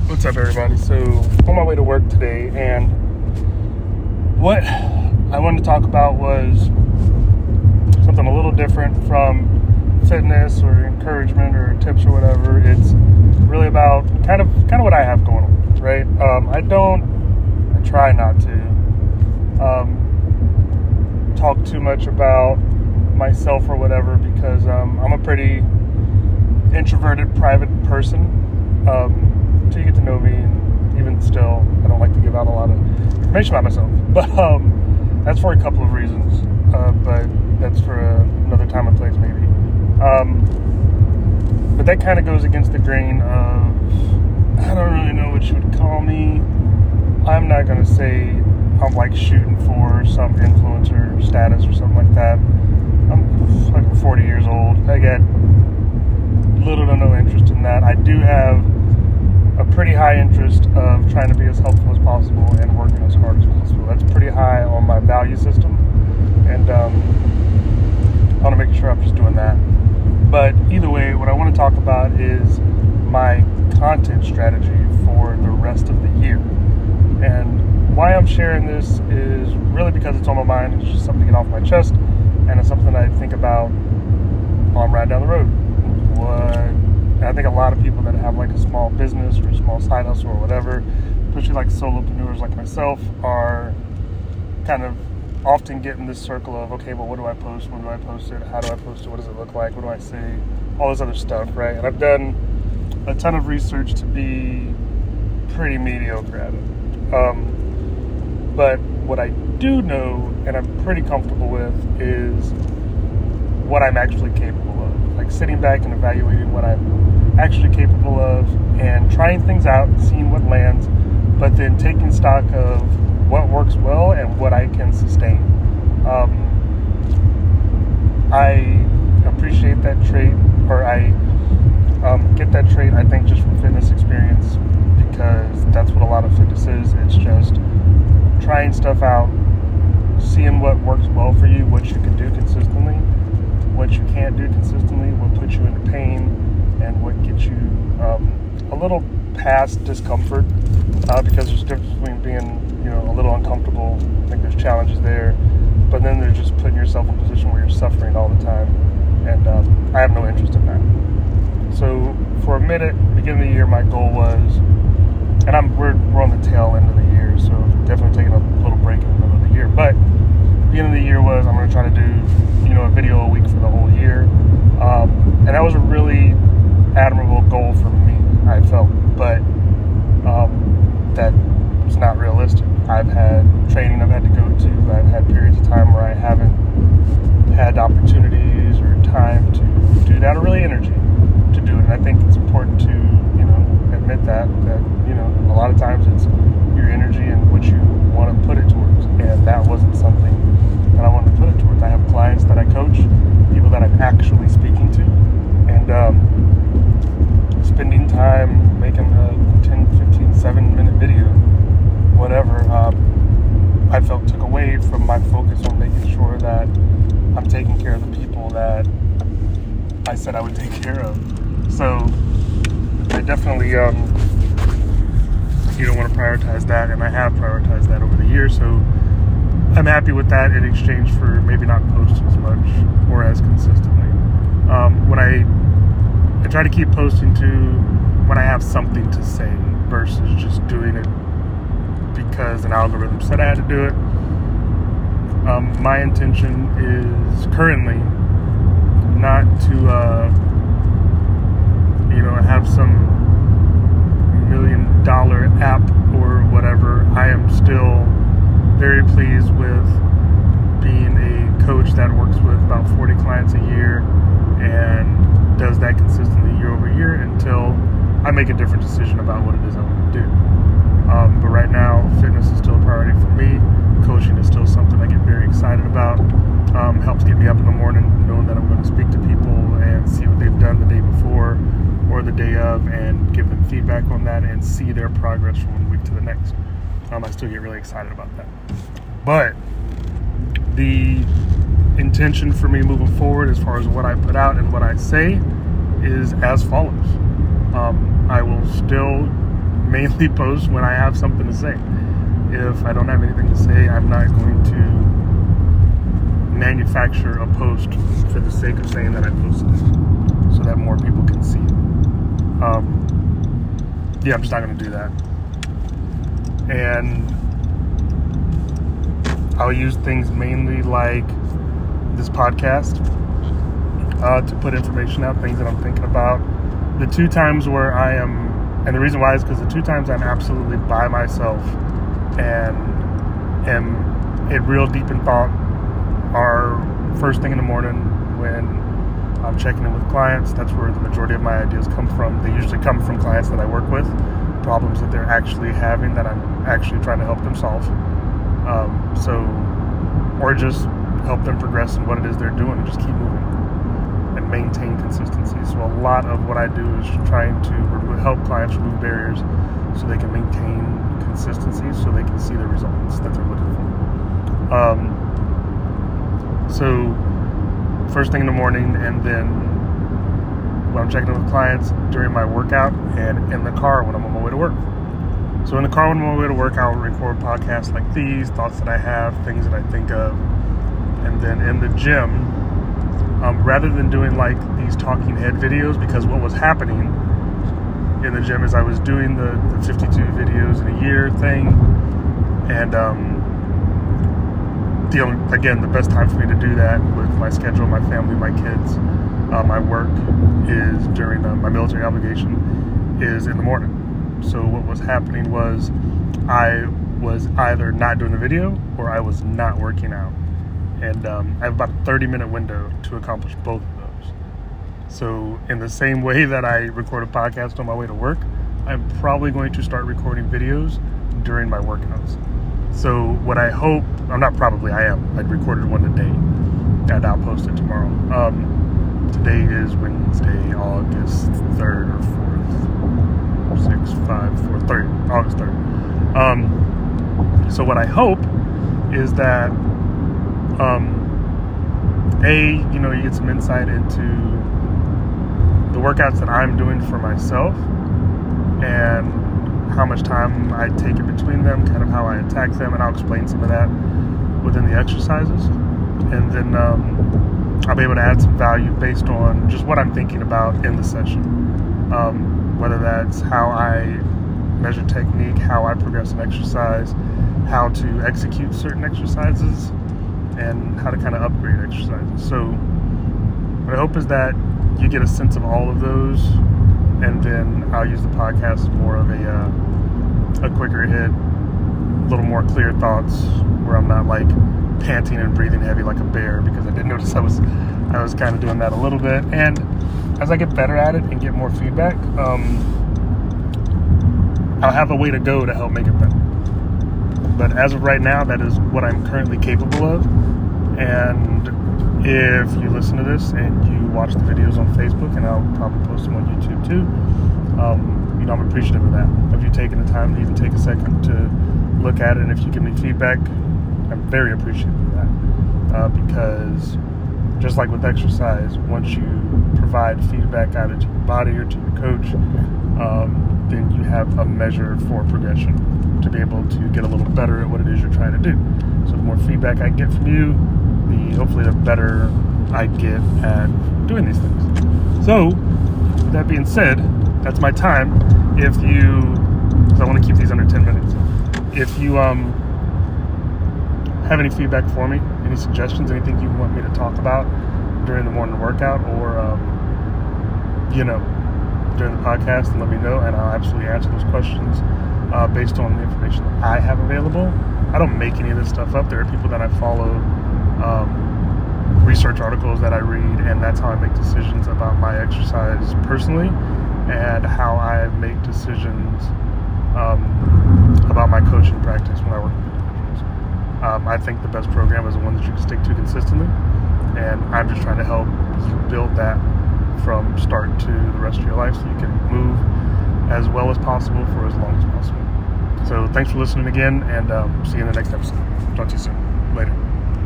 what's up, everybody? So, on my way to work today, and what I wanted to talk about was something a little different from fitness or encouragement or tips or whatever. It's really about kind of kind of what I have going on, right? Um, I don't, I try not to um, talk too much about myself or whatever because um, I'm a pretty introverted, private person. Um, until you get to know me, even still, I don't like to give out a lot of information about myself. But um, that's for a couple of reasons. Uh, but that's for another time and place, maybe. Um, but that kind of goes against the grain of I don't really know what you would call me. I'm not gonna say I'm like shooting for some influencer status or something like that. I'm like 40 years old. I get little to no interest in that. I do have a pretty high interest of trying to be as helpful as possible and working as hard as possible. That's pretty high on my value system, and um, I want to make sure I'm just doing that. But either way, what I want to talk about is my content strategy for the rest of the year. And why I'm sharing this is really because it's on my mind. It's just something to get off my chest, and it's something I think about while I'm riding down the road. What and I think a lot of people that have like a small business or a small side hustle or whatever, especially like solopreneurs like myself, are kind of often get in this circle of okay, well, what do I post? When do I post it? How do I post it? What does it look like? What do I say? All this other stuff, right? And I've done a ton of research to be pretty mediocre at it. Um, but what I do know and I'm pretty comfortable with is what I'm actually capable of. Like sitting back and evaluating what I'm actually capable of and trying things out, seeing what lands, but then taking stock of what works well and what I can sustain. Um, I appreciate that trait, or I um, get that trait, I think, just from fitness experience because that's what a lot of fitness is. It's just trying stuff out, seeing what works well for you, what you can do consistently, what you can't do consistently, what puts you into pain, and what gets you um, a little past discomfort uh, because there's a difference between being you know a little uncomfortable I think there's challenges there but then they're just putting yourself in a position where you're suffering all the time and um, I have no interest in that. So for a minute beginning of the year my goal was and I'm we're, we're on the tail end of the year so definitely taking a little break in the middle of the year but beginning of the year was I'm going to try to do you know a video a week for the whole year um, and that was a really admirable goal for me, I felt, but um, that's not realistic. I've had training I've had to go to, I've had periods of time where I haven't had opportunities or time to do that, or really energy to do it. And I think it's important to, you know, admit that, that, you know, a lot of times it's your energy and what you want to put it towards. And that wasn't something that I wanted to put it towards. I have clients that I coach, people that I'm actually speaking to, and um, spending time making a 10, 15, 7 minute video, whatever, um, I felt took away from my focus on making sure that I'm taking care of the people that I I would take care of. So I definitely, um, you don't want to prioritize that, and I have prioritized that over the years. So I'm happy with that in exchange for maybe not posting as much or as consistently. Um, when I I try to keep posting to when I have something to say versus just doing it because an algorithm said I had to do it. Um, my intention is currently not to, uh, you know, have some million dollar app or whatever. I am still very pleased with being a coach that works with about 40 clients a year and does that consistently year over year until I make a different decision about what it is I want to do. Um, but right now, fitness is still a priority for me. Coaching is still something I get very excited about. Um, helps get me up in the morning knowing that I'm going to speak to people and see what they've done the day before or the day of and give them feedback on that and see their progress from one week to the next. Um, I still get really excited about that. But the intention for me moving forward as far as what I put out and what I say is as follows. Um, I will still mainly post when I have something to say. If I don't have anything to say, I'm not going to manufacture a post for the sake of saying that I posted it so that more people can see it. Um, yeah, I'm just not going to do that. And I'll use things mainly like this podcast uh, to put information out, things that I'm thinking about. The two times where I am, and the reason why is because the two times I'm absolutely by myself and am in real deep in thought are first thing in the morning when I'm checking in with clients. That's where the majority of my ideas come from. They usually come from clients that I work with, problems that they're actually having that I'm actually trying to help them solve. Um, so, or just help them progress in what it is they're doing and just keep moving and maintain consistency. So, a lot of what I do is trying to help clients remove barriers so they can maintain consistency so they can see the results that they're looking for. Um, so, first thing in the morning, and then when I'm checking in with clients during my workout, and in the car when I'm on my way to work. So in the car when I'm on my way to work, I'll record podcasts like these, thoughts that I have, things that I think of, and then in the gym, um, rather than doing like these talking head videos, because what was happening in the gym is I was doing the, the 52 videos in a year thing, and um, again the best time for me to do that with my schedule, my family, my kids, uh, my work is during uh, my military obligation is in the morning. So what was happening was I was either not doing the video or I was not working out. And um, I have about a 30 minute window to accomplish both of those. So, in the same way that I record a podcast on my way to work, I'm probably going to start recording videos during my workouts. So, what I hope, I'm not probably, I am. I recorded one today and I'll post it tomorrow. Um, today is Wednesday, August 3rd or 4th. 6, 5, 4, 3rd, August 3rd. Um, so, what I hope is that um, a you know you get some insight into the workouts that I'm doing for myself and how much time I take in between them, kind of how I attack them, and I'll explain some of that within the exercises. And then um, I'll be able to add some value based on just what I'm thinking about in the session. Um, whether that's how I measure technique, how I progress an exercise, how to execute certain exercises, and how to kind of upgrade exercises. So, what I hope is that you get a sense of all of those, and then I'll use the podcast more of a uh, quicker hit, a little more clear thoughts, where I'm not like panting and breathing heavy like a bear because I did notice I was I was kind of doing that a little bit. And as I get better at it and get more feedback, um, I'll have a way to go to help make it better. But as of right now, that is what I'm currently capable of. And if you listen to this and you watch the videos on Facebook, and I'll probably post them on YouTube too, um, you know, I'm appreciative of that. Of you taking the time to even take a second to look at it, and if you give me feedback, I'm very appreciative of that. Uh, because just like with exercise, once you provide feedback either to your body or to your coach, um, then you have a measure for progression to be able to get a little better at what it is you're trying to do. So the more feedback I get from you, the hopefully the better I get at doing these things. So that being said, that's my time. If you, because I want to keep these under 10 minutes. If you um have any feedback for me, any suggestions, anything you want me to talk about during the morning workout, or um, you know during the podcast, let me know, and I'll absolutely answer those questions uh, based on the information that I have available. I don't make any of this stuff up. There are people that I follow, um, research articles that I read, and that's how I make decisions about my exercise personally and how I make decisions um, about my coaching practice when I work with individuals. Um, I think the best program is the one that you can stick to consistently, and I'm just trying to help you build that from start to the rest of your life so you can move as well as possible for as long as possible. So thanks for listening again, and um, see you in the next episode. Talk to you soon. Later.